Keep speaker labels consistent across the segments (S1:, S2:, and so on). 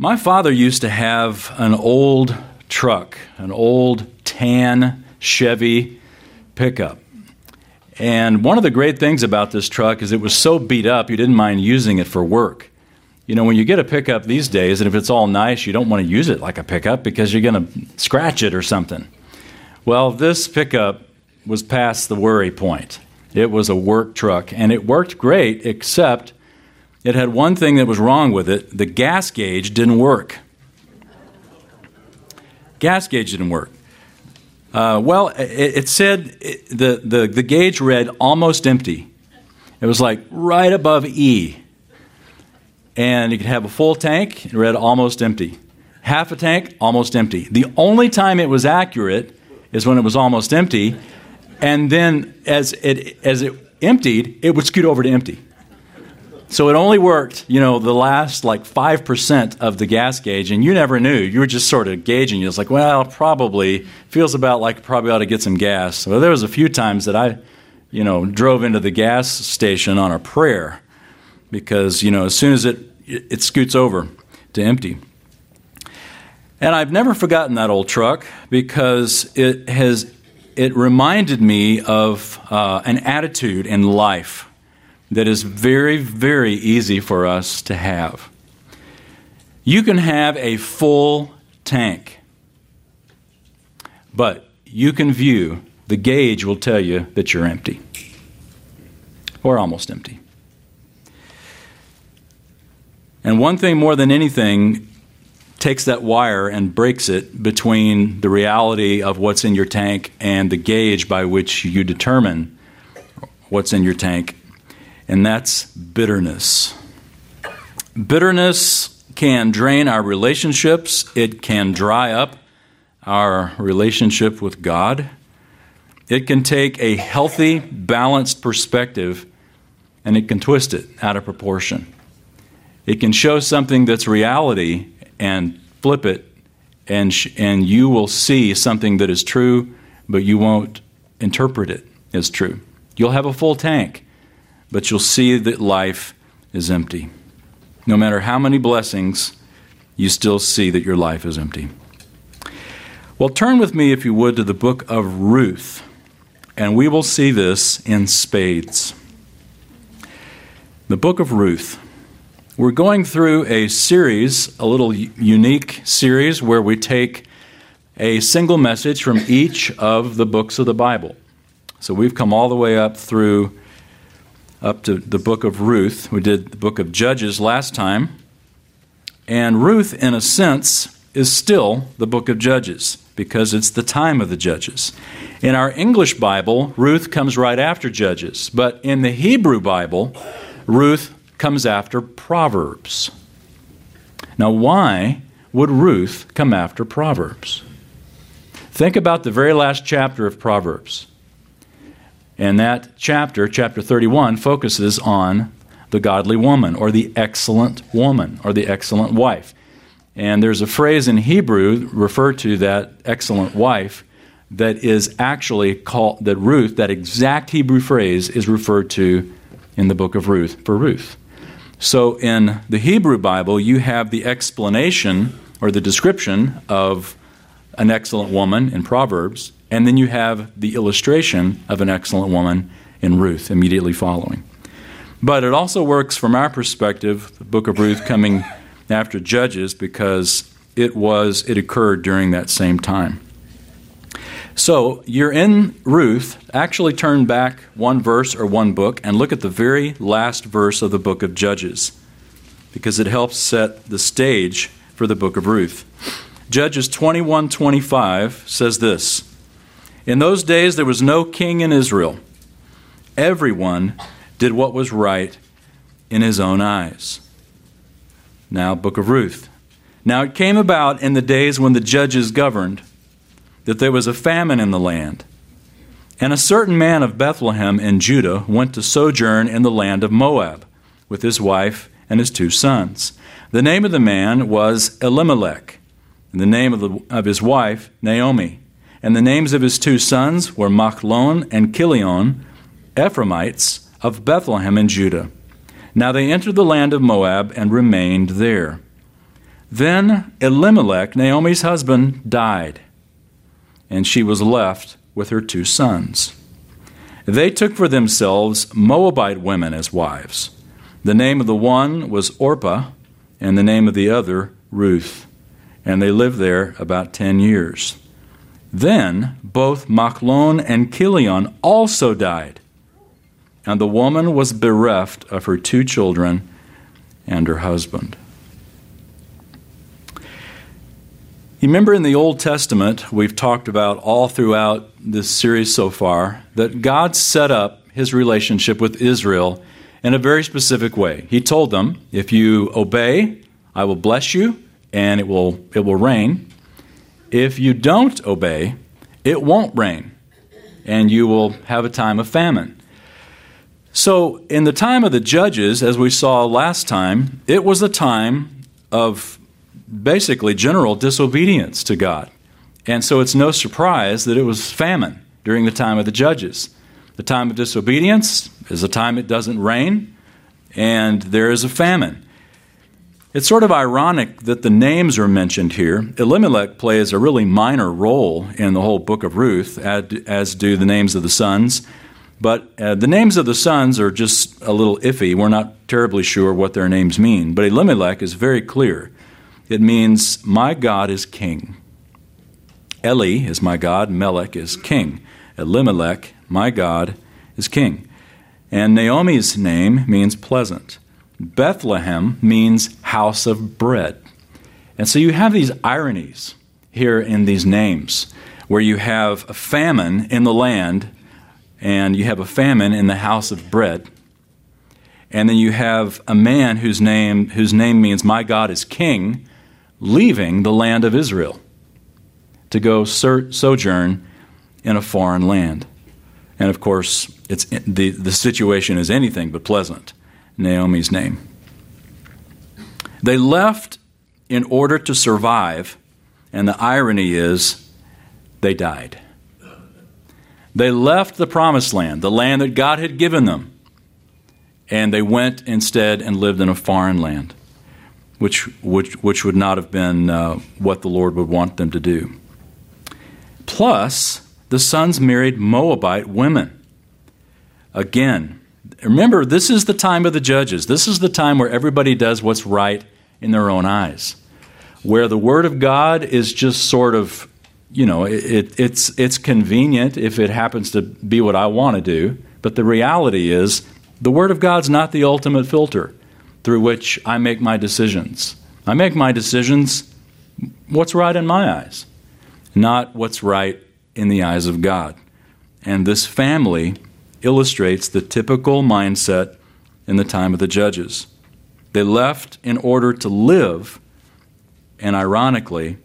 S1: My father used to have an old truck, an old tan Chevy pickup. And one of the great things about this truck is it was so beat up, you didn't mind using it for work. You know, when you get a pickup these days, and if it's all nice, you don't want to use it like a pickup because you're going to scratch it or something. Well, this pickup was past the worry point. It was a work truck, and it worked great, except it had one thing that was wrong with it the gas gauge didn't work. Gas gauge didn't work. Uh, well, it, it said it, the, the, the gauge read almost empty. It was like right above E. And you could have a full tank, it read almost empty. Half a tank, almost empty. The only time it was accurate is when it was almost empty. And then as it, as it emptied, it would scoot over to empty. So it only worked, you know, the last like 5% of the gas gauge, and you never knew. You were just sort of gauging. You was like, well, probably feels about like probably ought to get some gas. So there was a few times that I, you know, drove into the gas station on a prayer because, you know, as soon as it, it scoots over to empty. And I've never forgotten that old truck because it has, it reminded me of uh, an attitude in life that is very, very easy for us to have. You can have a full tank, but you can view, the gauge will tell you that you're empty or almost empty. And one thing more than anything takes that wire and breaks it between the reality of what's in your tank and the gauge by which you determine what's in your tank and that's bitterness. Bitterness can drain our relationships, it can dry up our relationship with God. It can take a healthy, balanced perspective and it can twist it out of proportion. It can show something that's reality and flip it, and, sh- and you will see something that is true, but you won't interpret it as true. You'll have a full tank, but you'll see that life is empty. No matter how many blessings, you still see that your life is empty. Well, turn with me, if you would, to the book of Ruth, and we will see this in spades. The book of Ruth. We're going through a series, a little unique series, where we take a single message from each of the books of the Bible. So we've come all the way up through up to the book of Ruth. We did the book of Judges last time. And Ruth, in a sense, is still the book of Judges because it's the time of the Judges. In our English Bible, Ruth comes right after Judges. But in the Hebrew Bible, Ruth comes after Proverbs. Now, why would Ruth come after Proverbs? Think about the very last chapter of Proverbs. And that chapter, chapter 31, focuses on the godly woman or the excellent woman or the excellent wife. And there's a phrase in Hebrew referred to that excellent wife that is actually called, that Ruth, that exact Hebrew phrase is referred to in the book of Ruth for Ruth. So in the Hebrew Bible, you have the explanation or the description of an excellent woman in Proverbs, and then you have the illustration of an excellent woman in Ruth immediately following. But it also works from our perspective, the book of Ruth coming after Judges, because it was it occurred during that same time. So you're in Ruth, actually turn back one verse or one book and look at the very last verse of the book of Judges, because it helps set the stage for the book of Ruth. Judges 21:25 says this In those days there was no king in Israel. Everyone did what was right in his own eyes. Now, Book of Ruth. Now it came about in the days when the judges governed that there was a famine in the land. And a certain man of Bethlehem in Judah went to sojourn in the land of Moab with his wife and his two sons. The name of the man was Elimelech and the name of, the, of his wife, Naomi. And the names of his two sons were Machlon and Chilion, Ephraimites of Bethlehem in Judah. Now they entered the land of Moab and remained there. Then Elimelech, Naomi's husband, died, and she was left with her two sons. They took for themselves Moabite women as wives. The name of the one was Orpah, and the name of the other Ruth. And they lived there about ten years. Then both Machlon and Chilion also died, and the woman was bereft of her two children and her husband. You remember in the Old Testament, we've talked about all throughout this series so far, that God set up his relationship with Israel in a very specific way. He told them, if you obey, I will bless you and it will, it will rain. If you don't obey, it won't rain and you will have a time of famine. So, in the time of the judges, as we saw last time, it was a time of basically general disobedience to God. And so it's no surprise that it was famine during the time of the judges. The time of disobedience is a time it doesn't rain, and there is a famine. It's sort of ironic that the names are mentioned here. Elimelech plays a really minor role in the whole book of Ruth, as do the names of the sons. But uh, the names of the sons are just a little iffy. We're not terribly sure what their names mean. But Elimelech is very clear. It means, My God is king. Eli is my God, Melech is king. Elimelech, my God, is king. And Naomi's name means pleasant. Bethlehem means house of bread. And so you have these ironies here in these names, where you have a famine in the land and you have a famine in the house of bread. And then you have a man whose name, whose name means my God is king, leaving the land of Israel to go sojourn in a foreign land. And of course, it's, the, the situation is anything but pleasant. Naomi's name. They left in order to survive, and the irony is they died. They left the promised land, the land that God had given them, and they went instead and lived in a foreign land which, which, which would not have been uh, what the Lord would want them to do. Plus, the sons married Moabite women. Again, remember, this is the time of the judges. This is the time where everybody does what's right in their own eyes, where the Word of God is just sort of, you know, it, it's, it's convenient if it happens to be what I want to do, but the reality is the Word of God's not the ultimate filter through which I make my decisions. I make my decisions what's right in my eyes, not what's right in the eyes of God. And this family illustrates the typical mindset in the time of the judges. They left in order to live, and ironically,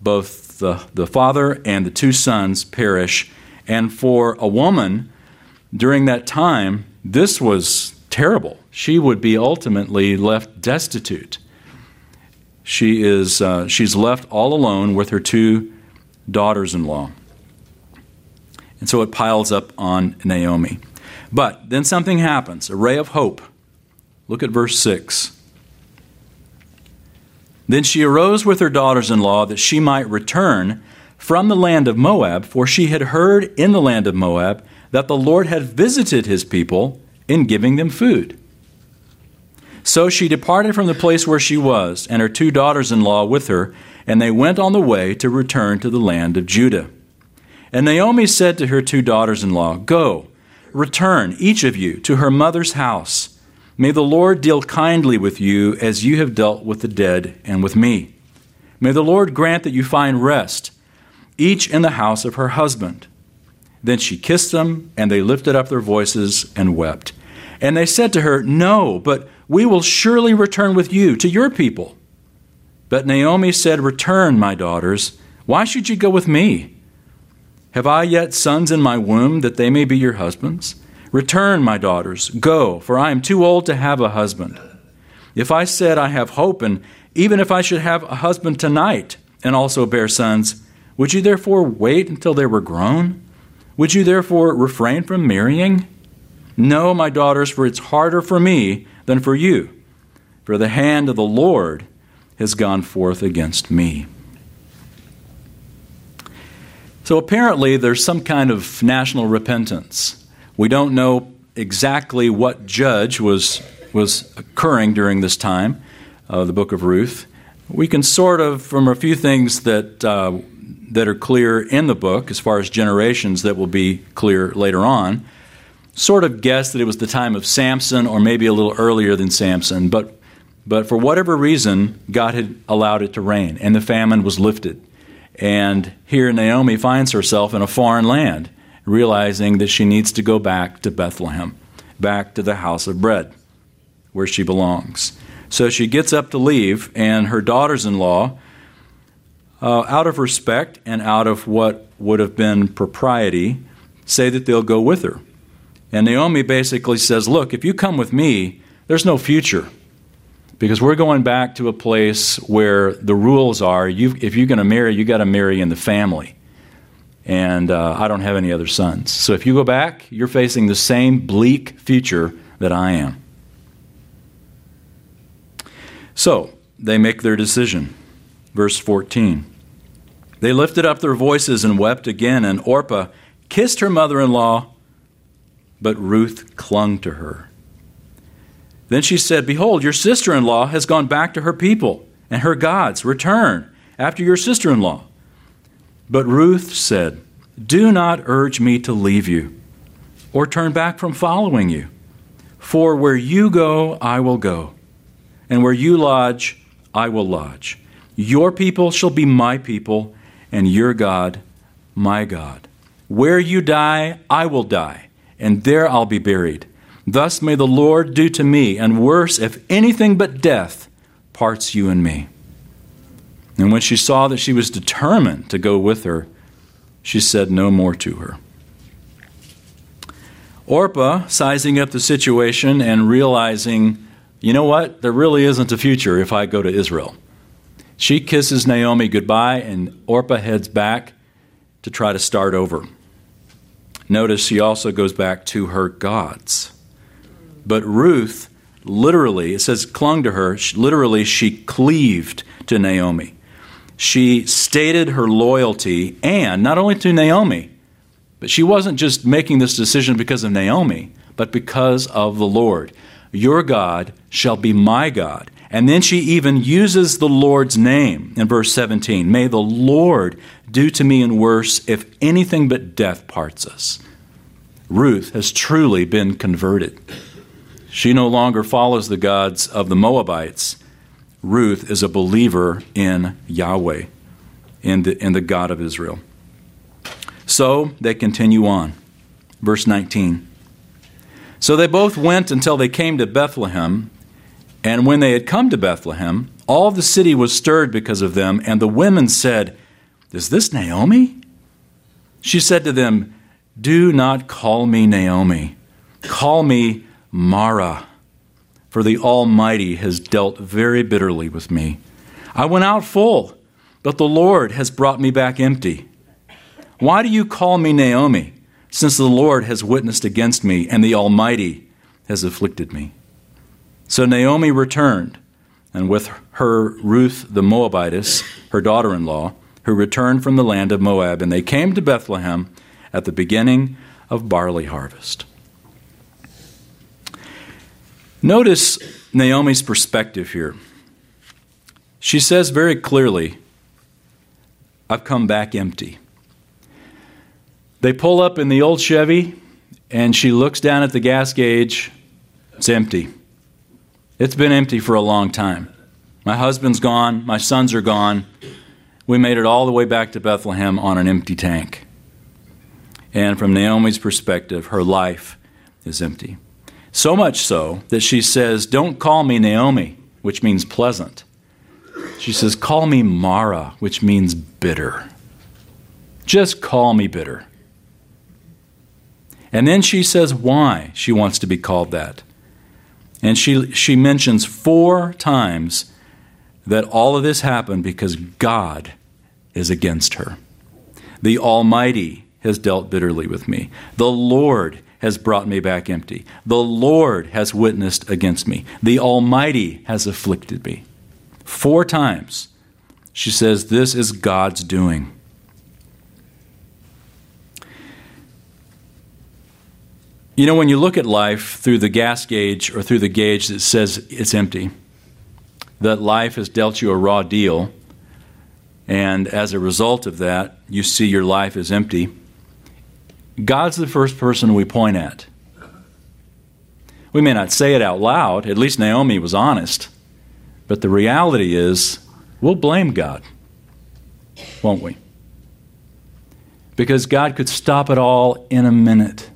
S1: both the, the father and the two sons perish. And for a woman during that time, this was terrible. She would be ultimately left destitute. She is, uh, she's left all alone with her two daughters in law. And so it piles up on Naomi. But then something happens a ray of hope. Look at verse 6. Then she arose with her daughters in law that she might return from the land of Moab, for she had heard in the land of Moab that the Lord had visited his people in giving them food. So she departed from the place where she was, and her two daughters in law with her, and they went on the way to return to the land of Judah. And Naomi said to her two daughters in law, Go, return, each of you, to her mother's house. May the Lord deal kindly with you as you have dealt with the dead and with me. May the Lord grant that you find rest, each in the house of her husband. Then she kissed them, and they lifted up their voices and wept. And they said to her, No, but we will surely return with you to your people. But Naomi said, Return, my daughters. Why should you go with me? Have I yet sons in my womb that they may be your husbands? Return, my daughters, go, for I am too old to have a husband. If I said I have hope, and even if I should have a husband tonight and also bear sons, would you therefore wait until they were grown? Would you therefore refrain from marrying? No, my daughters, for it's harder for me than for you. For the hand of the Lord has gone forth against me. So apparently, there's some kind of national repentance. We don't know exactly what judge was, was occurring during this time of the book of Ruth. We can sort of, from a few things that, uh, that are clear in the book, as far as generations that will be clear later on, sort of guess that it was the time of Samson or maybe a little earlier than Samson. But, but for whatever reason, God had allowed it to rain, and the famine was lifted. And here Naomi finds herself in a foreign land, realizing that she needs to go back to Bethlehem, back to the house of bread, where she belongs. So she gets up to leave, and her daughters in law, uh, out of respect and out of what would have been propriety, say that they'll go with her. And Naomi basically says, Look, if you come with me, there's no future because we're going back to a place where the rules are if you're going to marry, you got to marry in the family. And uh, I don't have any other sons. So if you go back, you're facing the same bleak future that I am. So they make their decision. Verse 14. They lifted up their voices and wept again, and Orpah kissed her mother in law, but Ruth clung to her. Then she said, Behold, your sister in law has gone back to her people and her gods. Return after your sister in law. But Ruth said, Do not urge me to leave you or turn back from following you. For where you go, I will go, and where you lodge, I will lodge. Your people shall be my people, and your God, my God. Where you die, I will die, and there I'll be buried. Thus may the Lord do to me, and worse, if anything but death parts you and me. And when she saw that she was determined to go with her, she said no more to her. Orpah, sizing up the situation and realizing, you know what, there really isn't a future if I go to Israel. She kisses Naomi goodbye, and Orpah heads back to try to start over. Notice she also goes back to her gods. But Ruth, literally, it says clung to her, literally, she cleaved to Naomi. She stated her loyalty, and not only to Naomi, but she wasn't just making this decision because of Naomi, but because of the Lord. Your God shall be my God. And then she even uses the Lord's name in verse 17. May the Lord do to me and worse if anything but death parts us. Ruth has truly been converted. She no longer follows the gods of the Moabites. Ruth is a believer in Yahweh, in the, in the God of Israel. So they continue on. Verse 19. So they both went until they came to Bethlehem. And when they had come to Bethlehem, all the city was stirred because of them. And the women said, Is this Naomi? She said to them, Do not call me Naomi. Call me Mara, for the Almighty has dealt very bitterly with me. I went out full, but the Lord has brought me back empty. Why do you call me Naomi, since the Lord has witnessed against me and the Almighty has afflicted me? So Naomi returned, and with her Ruth the Moabitess, her daughter in law, who returned from the land of Moab, and they came to Bethlehem at the beginning of barley harvest. Notice Naomi's perspective here. She says very clearly, I've come back empty. They pull up in the old Chevy, and she looks down at the gas gauge. It's empty. It's been empty for a long time. My husband's gone, my sons are gone. We made it all the way back to Bethlehem on an empty tank. And from Naomi's perspective, her life is empty. So much so that she says, Don't call me Naomi, which means pleasant. She says, Call me Mara, which means bitter. Just call me bitter. And then she says why she wants to be called that. And she, she mentions four times that all of this happened because God is against her. The Almighty has dealt bitterly with me. The Lord has brought me back empty. The Lord has witnessed against me. The Almighty has afflicted me. Four times she says, This is God's doing. You know, when you look at life through the gas gauge or through the gauge that says it's empty, that life has dealt you a raw deal, and as a result of that, you see your life is empty, God's the first person we point at. We may not say it out loud, at least Naomi was honest, but the reality is we'll blame God, won't we? Because God could stop it all in a minute.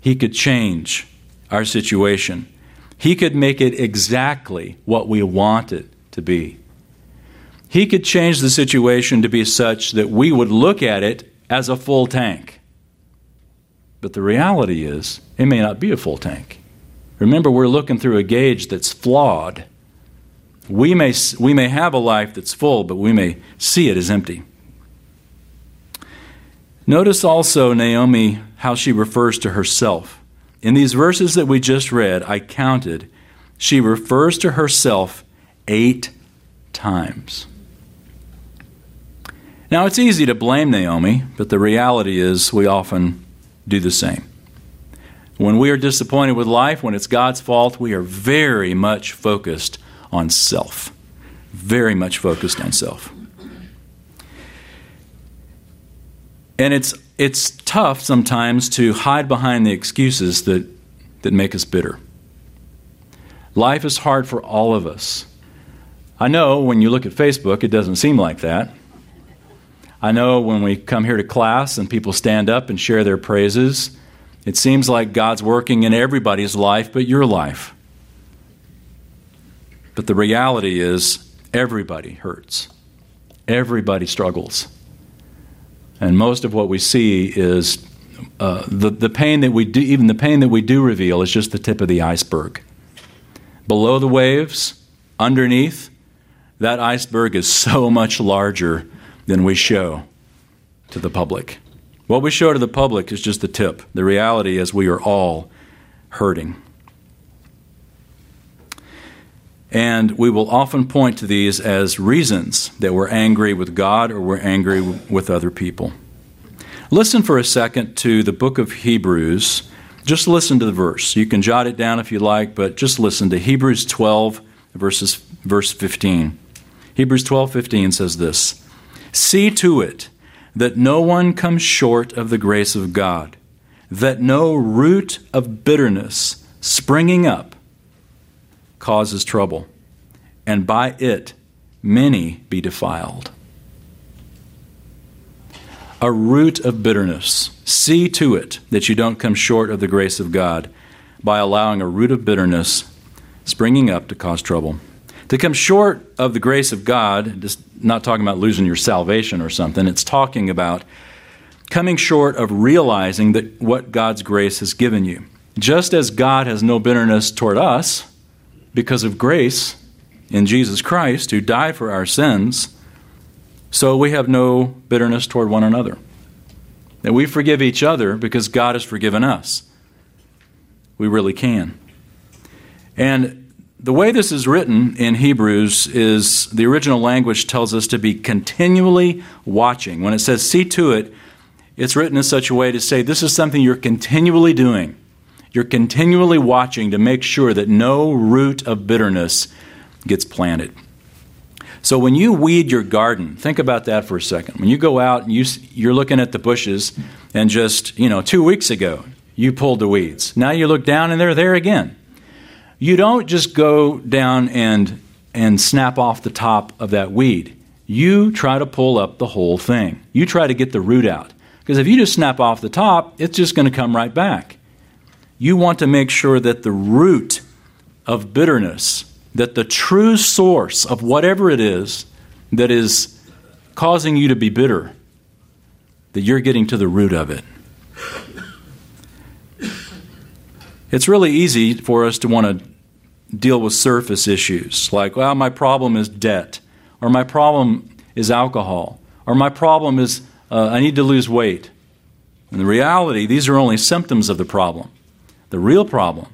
S1: He could change our situation. He could make it exactly what we want it to be. He could change the situation to be such that we would look at it as a full tank. But the reality is, it may not be a full tank. Remember, we're looking through a gauge that's flawed. We may, we may have a life that's full, but we may see it as empty. Notice also, Naomi, how she refers to herself. In these verses that we just read, I counted, she refers to herself eight times. Now, it's easy to blame Naomi, but the reality is we often do the same. When we are disappointed with life, when it's God's fault, we are very much focused on self. Very much focused on self. And it's, it's tough sometimes to hide behind the excuses that, that make us bitter. Life is hard for all of us. I know when you look at Facebook, it doesn't seem like that. I know when we come here to class and people stand up and share their praises, it seems like God's working in everybody's life but your life. But the reality is, everybody hurts, everybody struggles. And most of what we see is uh, the, the pain that we do, even the pain that we do reveal, is just the tip of the iceberg. Below the waves, underneath, that iceberg is so much larger than we show to the public. What we show to the public is just the tip. The reality is we are all hurting. And we will often point to these as reasons that we're angry with God or we're angry with other people. Listen for a second to the book of Hebrews. Just listen to the verse. You can jot it down if you like, but just listen to Hebrews 12, verses, verse 15. Hebrews 12, 15 says this See to it that no one comes short of the grace of God, that no root of bitterness springing up causes trouble, and by it many be defiled. A root of bitterness. See to it that you don't come short of the grace of God by allowing a root of bitterness springing up to cause trouble. To come short of the grace of God, just not talking about losing your salvation or something, it's talking about coming short of realizing that what God's grace has given you. Just as God has no bitterness toward us, because of grace in Jesus Christ, who died for our sins, so we have no bitterness toward one another. That we forgive each other because God has forgiven us. We really can. And the way this is written in Hebrews is the original language tells us to be continually watching. When it says see to it, it's written in such a way to say this is something you're continually doing. You're continually watching to make sure that no root of bitterness gets planted. So when you weed your garden, think about that for a second. When you go out and you, you're looking at the bushes, and just, you know, two weeks ago, you pulled the weeds. Now you look down and they're there again. You don't just go down and, and snap off the top of that weed. You try to pull up the whole thing. You try to get the root out. Because if you just snap off the top, it's just going to come right back you want to make sure that the root of bitterness, that the true source of whatever it is that is causing you to be bitter, that you're getting to the root of it. It's really easy for us to want to deal with surface issues like, well, my problem is debt, or my problem is alcohol, or my problem is uh, I need to lose weight. In the reality, these are only symptoms of the problem. The real problem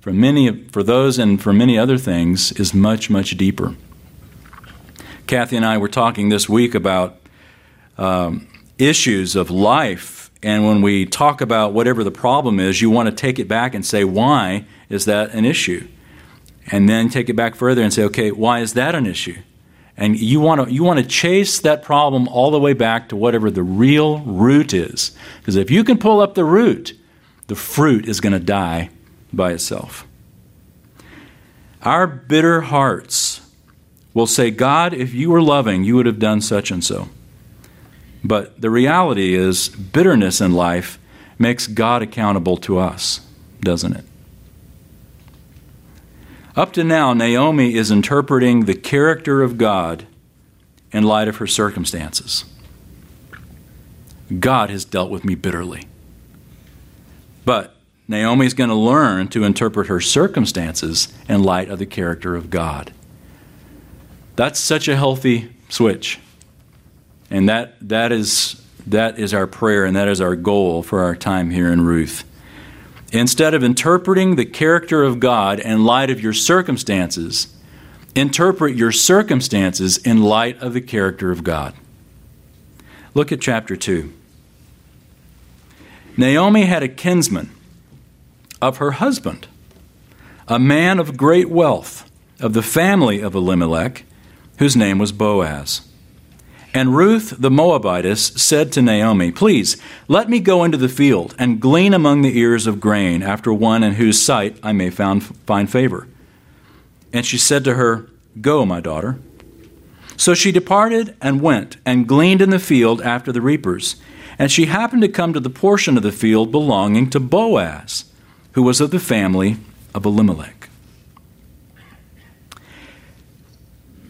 S1: for many for those and for many other things is much much deeper. Kathy and I were talking this week about um, issues of life, and when we talk about whatever the problem is, you want to take it back and say, why is that an issue? And then take it back further and say, okay, why is that an issue? And you want to you want to chase that problem all the way back to whatever the real root is, because if you can pull up the root, the fruit is going to die by itself. Our bitter hearts will say, God, if you were loving, you would have done such and so. But the reality is, bitterness in life makes God accountable to us, doesn't it? Up to now, Naomi is interpreting the character of God in light of her circumstances. God has dealt with me bitterly. But Naomi is going to learn to interpret her circumstances in light of the character of God. That's such a healthy switch. And that, that, is, that is our prayer and that is our goal for our time here in Ruth. Instead of interpreting the character of God in light of your circumstances, interpret your circumstances in light of the character of God. Look at chapter 2. Naomi had a kinsman of her husband, a man of great wealth, of the family of Elimelech, whose name was Boaz. And Ruth the Moabitess said to Naomi, Please, let me go into the field and glean among the ears of grain after one in whose sight I may found, find favor. And she said to her, Go, my daughter. So she departed and went and gleaned in the field after the reapers. And she happened to come to the portion of the field belonging to Boaz, who was of the family of Elimelech.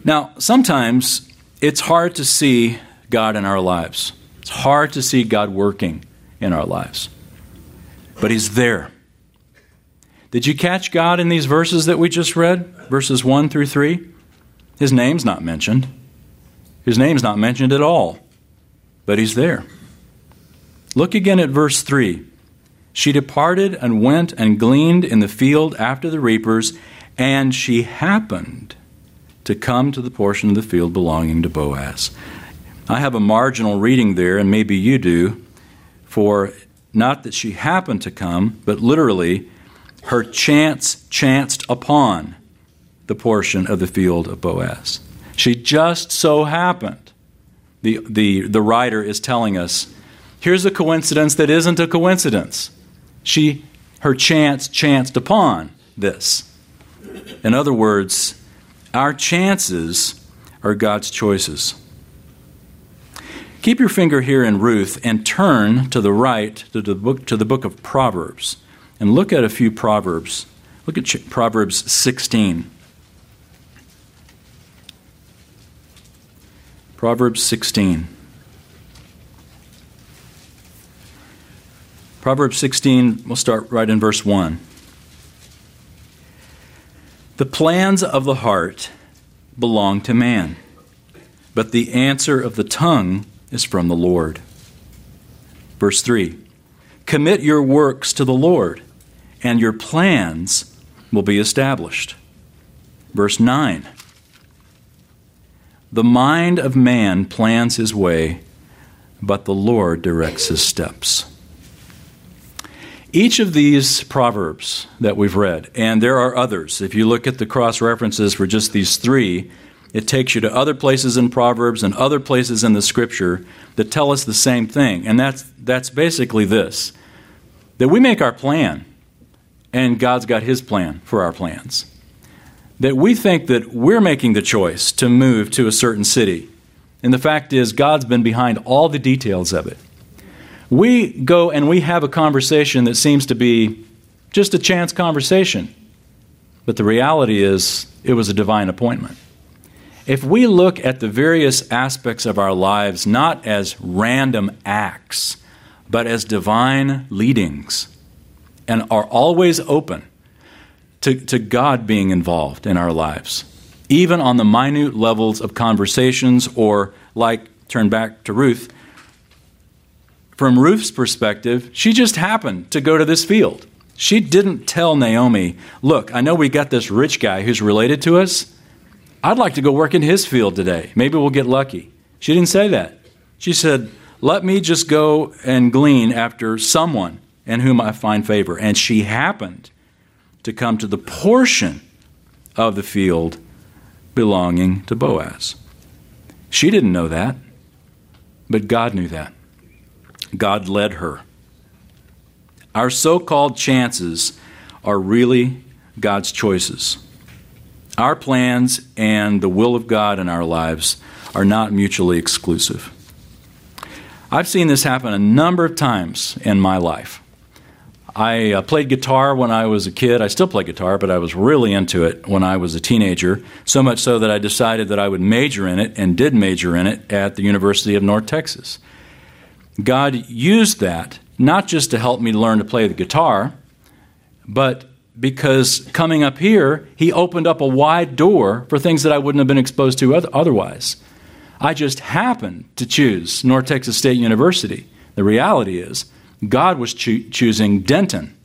S1: Now, sometimes it's hard to see God in our lives. It's hard to see God working in our lives. But He's there. Did you catch God in these verses that we just read? Verses 1 through 3? His name's not mentioned. His name's not mentioned at all. But He's there. Look again at verse 3. She departed and went and gleaned in the field after the reapers, and she happened to come to the portion of the field belonging to Boaz. I have a marginal reading there, and maybe you do, for not that she happened to come, but literally, her chance chanced upon the portion of the field of Boaz. She just so happened. The, the, the writer is telling us here's a coincidence that isn't a coincidence. She, her chance chanced upon this. In other words, our chances are God's choices. Keep your finger here in Ruth and turn to the right to the book, to the book of Proverbs and look at a few Proverbs. Look at Proverbs 16. Proverbs 16. Proverbs 16, we'll start right in verse 1. The plans of the heart belong to man, but the answer of the tongue is from the Lord. Verse 3 Commit your works to the Lord, and your plans will be established. Verse 9 The mind of man plans his way, but the Lord directs his steps. Each of these proverbs that we've read, and there are others, if you look at the cross references for just these three, it takes you to other places in Proverbs and other places in the scripture that tell us the same thing. And that's, that's basically this that we make our plan, and God's got His plan for our plans. That we think that we're making the choice to move to a certain city. And the fact is, God's been behind all the details of it. We go and we have a conversation that seems to be just a chance conversation. But the reality is, it was a divine appointment. If we look at the various aspects of our lives not as random acts, but as divine leadings, and are always open to, to God being involved in our lives, even on the minute levels of conversations, or like, turn back to Ruth, from Ruth's perspective, she just happened to go to this field. She didn't tell Naomi, Look, I know we got this rich guy who's related to us. I'd like to go work in his field today. Maybe we'll get lucky. She didn't say that. She said, Let me just go and glean after someone in whom I find favor. And she happened to come to the portion of the field belonging to Boaz. She didn't know that, but God knew that. God led her. Our so called chances are really God's choices. Our plans and the will of God in our lives are not mutually exclusive. I've seen this happen a number of times in my life. I uh, played guitar when I was a kid. I still play guitar, but I was really into it when I was a teenager, so much so that I decided that I would major in it and did major in it at the University of North Texas. God used that not just to help me learn to play the guitar, but because coming up here, He opened up a wide door for things that I wouldn't have been exposed to otherwise. I just happened to choose North Texas State University. The reality is, God was cho- choosing Denton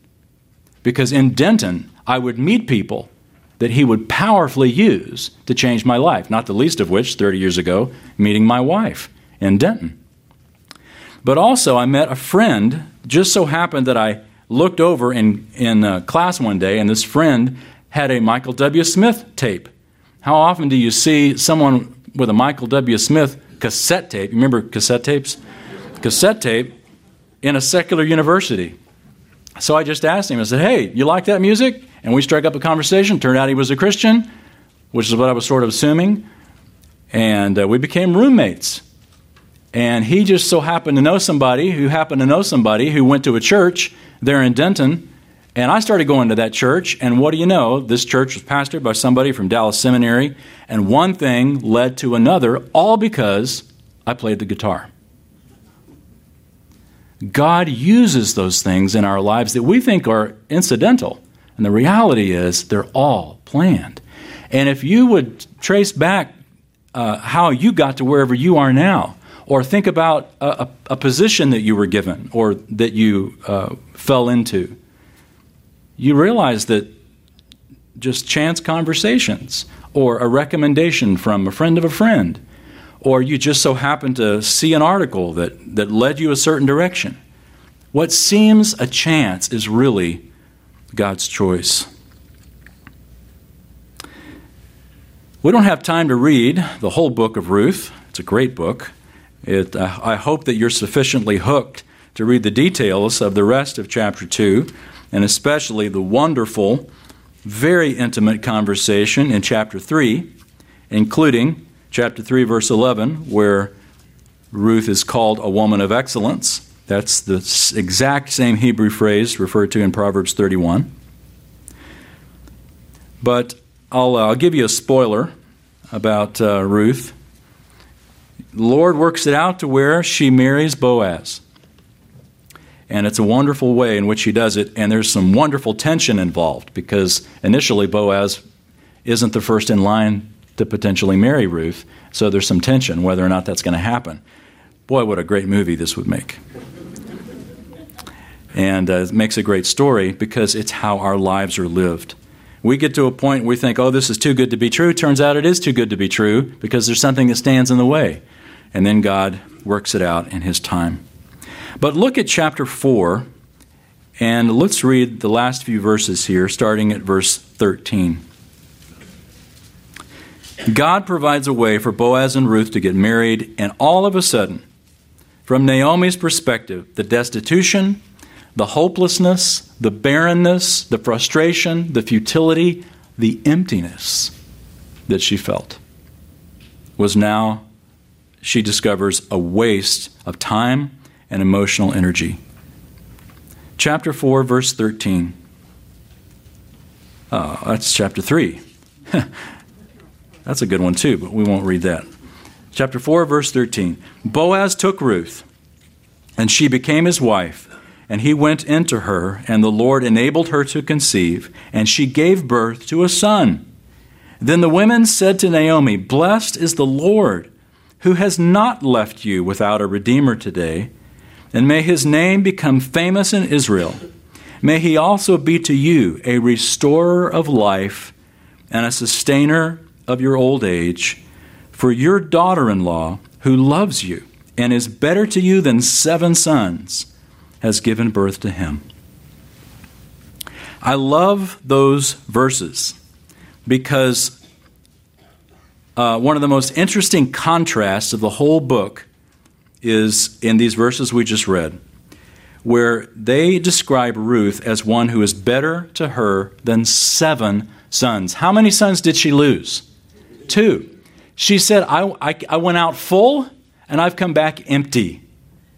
S1: because in Denton, I would meet people that He would powerfully use to change my life, not the least of which, 30 years ago, meeting my wife in Denton. But also, I met a friend, just so happened that I looked over in, in uh, class one day, and this friend had a Michael W. Smith tape. How often do you see someone with a Michael W. Smith cassette tape? Remember cassette tapes? Cassette tape in a secular university. So I just asked him, I said, Hey, you like that music? And we struck up a conversation. Turned out he was a Christian, which is what I was sort of assuming. And uh, we became roommates. And he just so happened to know somebody who happened to know somebody who went to a church there in Denton. And I started going to that church. And what do you know? This church was pastored by somebody from Dallas Seminary. And one thing led to another, all because I played the guitar. God uses those things in our lives that we think are incidental. And the reality is, they're all planned. And if you would trace back uh, how you got to wherever you are now, or think about a, a, a position that you were given or that you uh, fell into, you realize that just chance conversations or a recommendation from a friend of a friend or you just so happen to see an article that, that led you a certain direction. What seems a chance is really God's choice. We don't have time to read the whole book of Ruth. It's a great book. It, uh, I hope that you're sufficiently hooked to read the details of the rest of chapter 2, and especially the wonderful, very intimate conversation in chapter 3, including chapter 3, verse 11, where Ruth is called a woman of excellence. That's the exact same Hebrew phrase referred to in Proverbs 31. But I'll, uh, I'll give you a spoiler about uh, Ruth. Lord works it out to where she marries Boaz. And it's a wonderful way in which he does it, and there's some wonderful tension involved because initially Boaz isn't the first in line to potentially marry Ruth. So there's some tension whether or not that's going to happen. Boy, what a great movie this would make. And uh, it makes a great story because it's how our lives are lived. We get to a point where we think, oh, this is too good to be true. Turns out it is too good to be true because there's something that stands in the way. And then God works it out in His time. But look at chapter 4, and let's read the last few verses here, starting at verse 13. God provides a way for Boaz and Ruth to get married, and all of a sudden, from Naomi's perspective, the destitution, the hopelessness, the barrenness, the frustration, the futility, the emptiness that she felt was now, she discovers, a waste of time and emotional energy. Chapter 4, verse 13. Oh, that's chapter 3. That's a good one too, but we won't read that. Chapter 4, verse 13. Boaz took Ruth, and she became his wife. And he went into her, and the Lord enabled her to conceive, and she gave birth to a son. Then the women said to Naomi, Blessed is the Lord, who has not left you without a redeemer today, and may his name become famous in Israel. may he also be to you a restorer of life and a sustainer of your old age. For your daughter in law, who loves you and is better to you than seven sons, has given birth to him. I love those verses because uh, one of the most interesting contrasts of the whole book is in these verses we just read, where they describe Ruth as one who is better to her than seven sons. How many sons did she lose? Two. She said, I, I, I went out full and I've come back empty.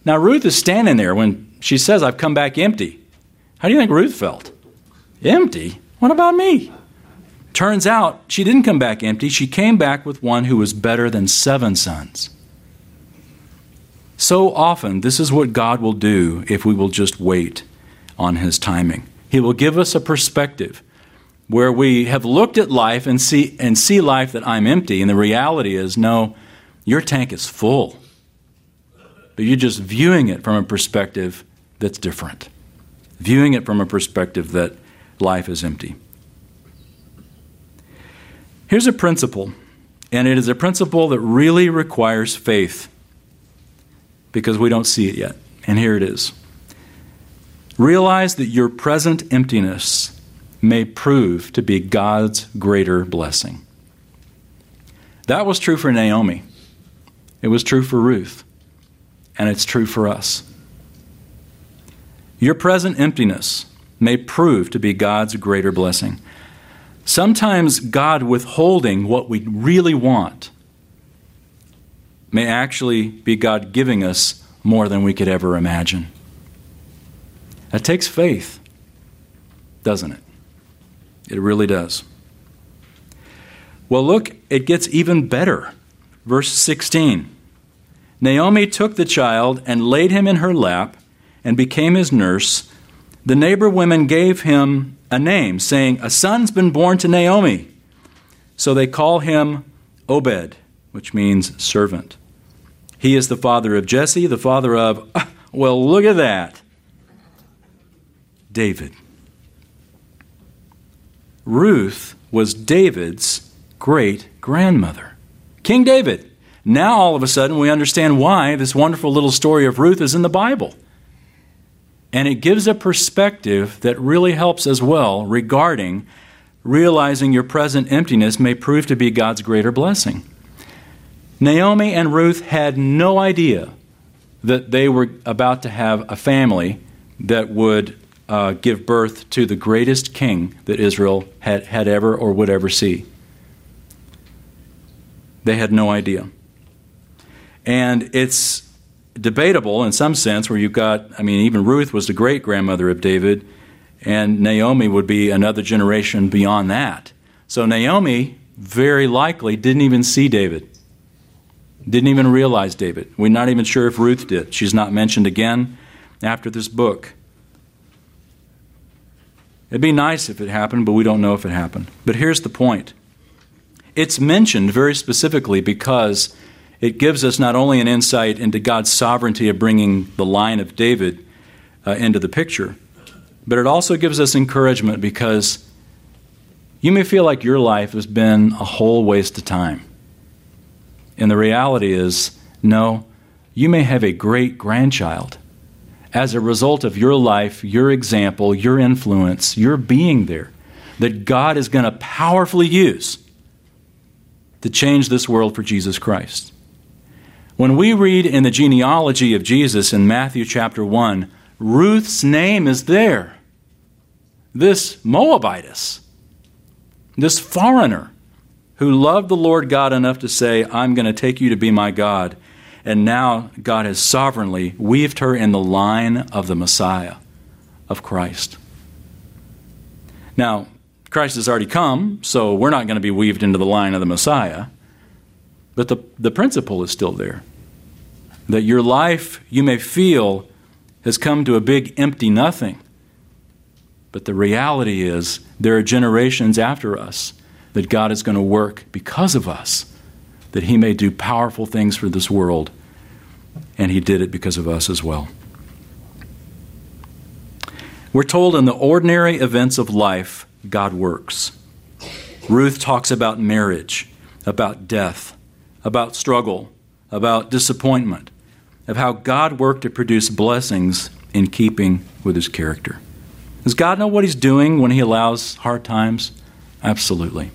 S1: Now, Ruth is standing there when she says, I've come back empty. How do you think Ruth felt? Empty? What about me? Turns out she didn't come back empty. She came back with one who was better than seven sons. So often, this is what God will do if we will just wait on His timing. He will give us a perspective where we have looked at life and see, and see life that I'm empty, and the reality is, no, your tank is full. But you're just viewing it from a perspective that's different, viewing it from a perspective that life is empty. Here's a principle, and it is a principle that really requires faith because we don't see it yet. And here it is Realize that your present emptiness may prove to be God's greater blessing. That was true for Naomi. It was true for Ruth. And it's true for us. Your present emptiness may prove to be God's greater blessing. Sometimes God withholding what we really want may actually be God giving us more than we could ever imagine. That takes faith, doesn't it? It really does. Well, look, it gets even better. Verse 16 Naomi took the child and laid him in her lap and became his nurse. The neighbor women gave him a name, saying, A son's been born to Naomi. So they call him Obed, which means servant. He is the father of Jesse, the father of, well, look at that, David. Ruth was David's great grandmother. King David. Now, all of a sudden, we understand why this wonderful little story of Ruth is in the Bible. And it gives a perspective that really helps as well regarding realizing your present emptiness may prove to be God's greater blessing. Naomi and Ruth had no idea that they were about to have a family that would uh, give birth to the greatest king that Israel had, had ever or would ever see. They had no idea. And it's debatable in some sense where you've got, I mean, even Ruth was the great grandmother of David, and Naomi would be another generation beyond that. So Naomi very likely didn't even see David. Didn't even realize David. We're not even sure if Ruth did. She's not mentioned again after this book. It'd be nice if it happened, but we don't know if it happened. But here's the point it's mentioned very specifically because it gives us not only an insight into God's sovereignty of bringing the line of David uh, into the picture, but it also gives us encouragement because you may feel like your life has been a whole waste of time. And the reality is, no, you may have a great grandchild. As a result of your life, your example, your influence, your being there, that God is going to powerfully use to change this world for Jesus Christ. When we read in the genealogy of Jesus in Matthew chapter 1, Ruth's name is there. This Moabitess, this foreigner, who loved the Lord God enough to say, I'm going to take you to be my God. And now God has sovereignly weaved her in the line of the Messiah, of Christ. Now, Christ has already come, so we're not going to be weaved into the line of the Messiah. But the, the principle is still there that your life, you may feel, has come to a big empty nothing. But the reality is, there are generations after us that God is going to work because of us, that He may do powerful things for this world. And He did it because of us as well. We're told in the ordinary events of life, God works. Ruth talks about marriage, about death, about struggle, about disappointment, of how God worked to produce blessings in keeping with his character. Does God know what he's doing when he allows hard times? Absolutely.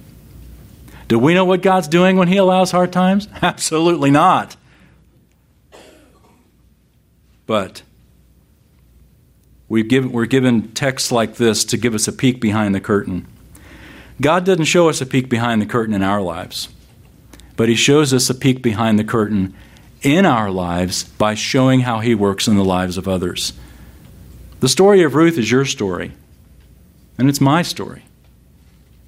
S1: Do we know what God's doing when he allows hard times? Absolutely not. But we are given texts like this to give us a peek behind the curtain. God doesn't show us a peek behind the curtain in our lives, but He shows us a peek behind the curtain in our lives by showing how He works in the lives of others. The story of Ruth is your story, and it's my story.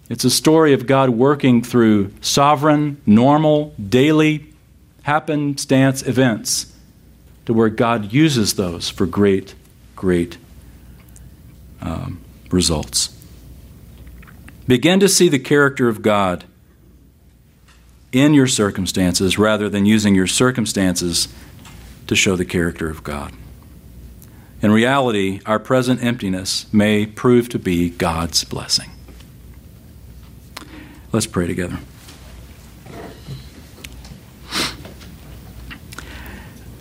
S1: It's a story of God working through sovereign, normal, daily happenstance events to where God uses those for great, great um, results. Begin to see the character of God in your circumstances rather than using your circumstances to show the character of God. In reality, our present emptiness may prove to be God's blessing. Let's pray together.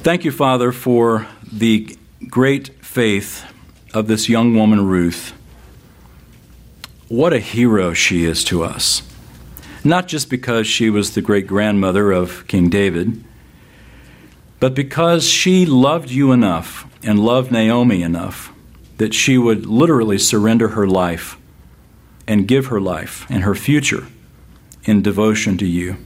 S1: Thank you, Father, for the great faith of this young woman, Ruth. What a hero she is to us. Not just because she was the great grandmother of King David, but because she loved you enough and loved Naomi enough that she would literally surrender her life and give her life and her future in devotion to you.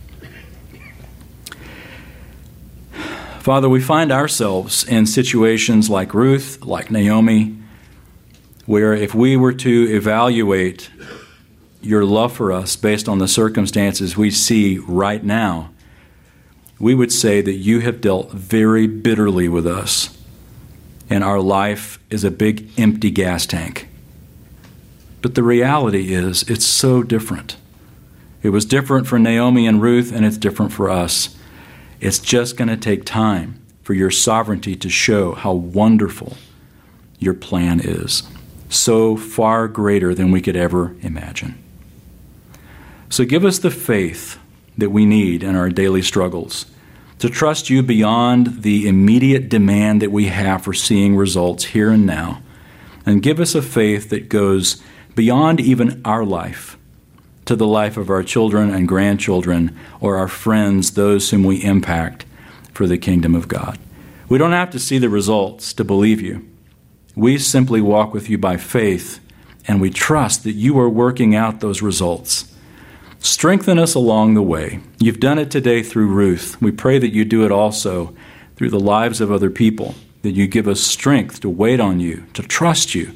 S1: Father, we find ourselves in situations like Ruth, like Naomi, where if we were to evaluate your love for us based on the circumstances we see right now, we would say that you have dealt very bitterly with us, and our life is a big empty gas tank. But the reality is, it's so different. It was different for Naomi and Ruth, and it's different for us. It's just going to take time for your sovereignty to show how wonderful your plan is so far greater than we could ever imagine. So give us the faith that we need in our daily struggles to trust you beyond the immediate demand that we have for seeing results here and now. And give us a faith that goes beyond even our life to the life of our children and grandchildren or our friends, those whom we impact for the kingdom of God. We don't have to see the results to believe you. We simply walk with you by faith, and we trust that you are working out those results. Strengthen us along the way. You've done it today through Ruth. We pray that you do it also through the lives of other people, that you give us strength to wait on you, to trust you.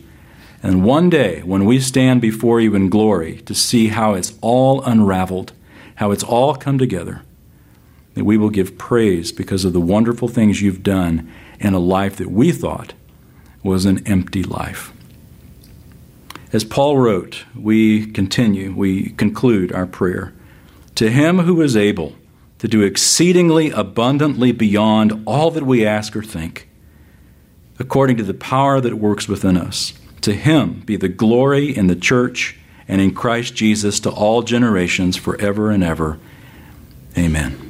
S1: And one day, when we stand before you in glory to see how it's all unraveled, how it's all come together, that we will give praise because of the wonderful things you've done in a life that we thought was an empty life. As Paul wrote, we continue, we conclude our prayer. To him who is able to do exceedingly abundantly beyond all that we ask or think, according to the power that works within us, to him be the glory in the church and in Christ Jesus to all generations forever and ever. Amen.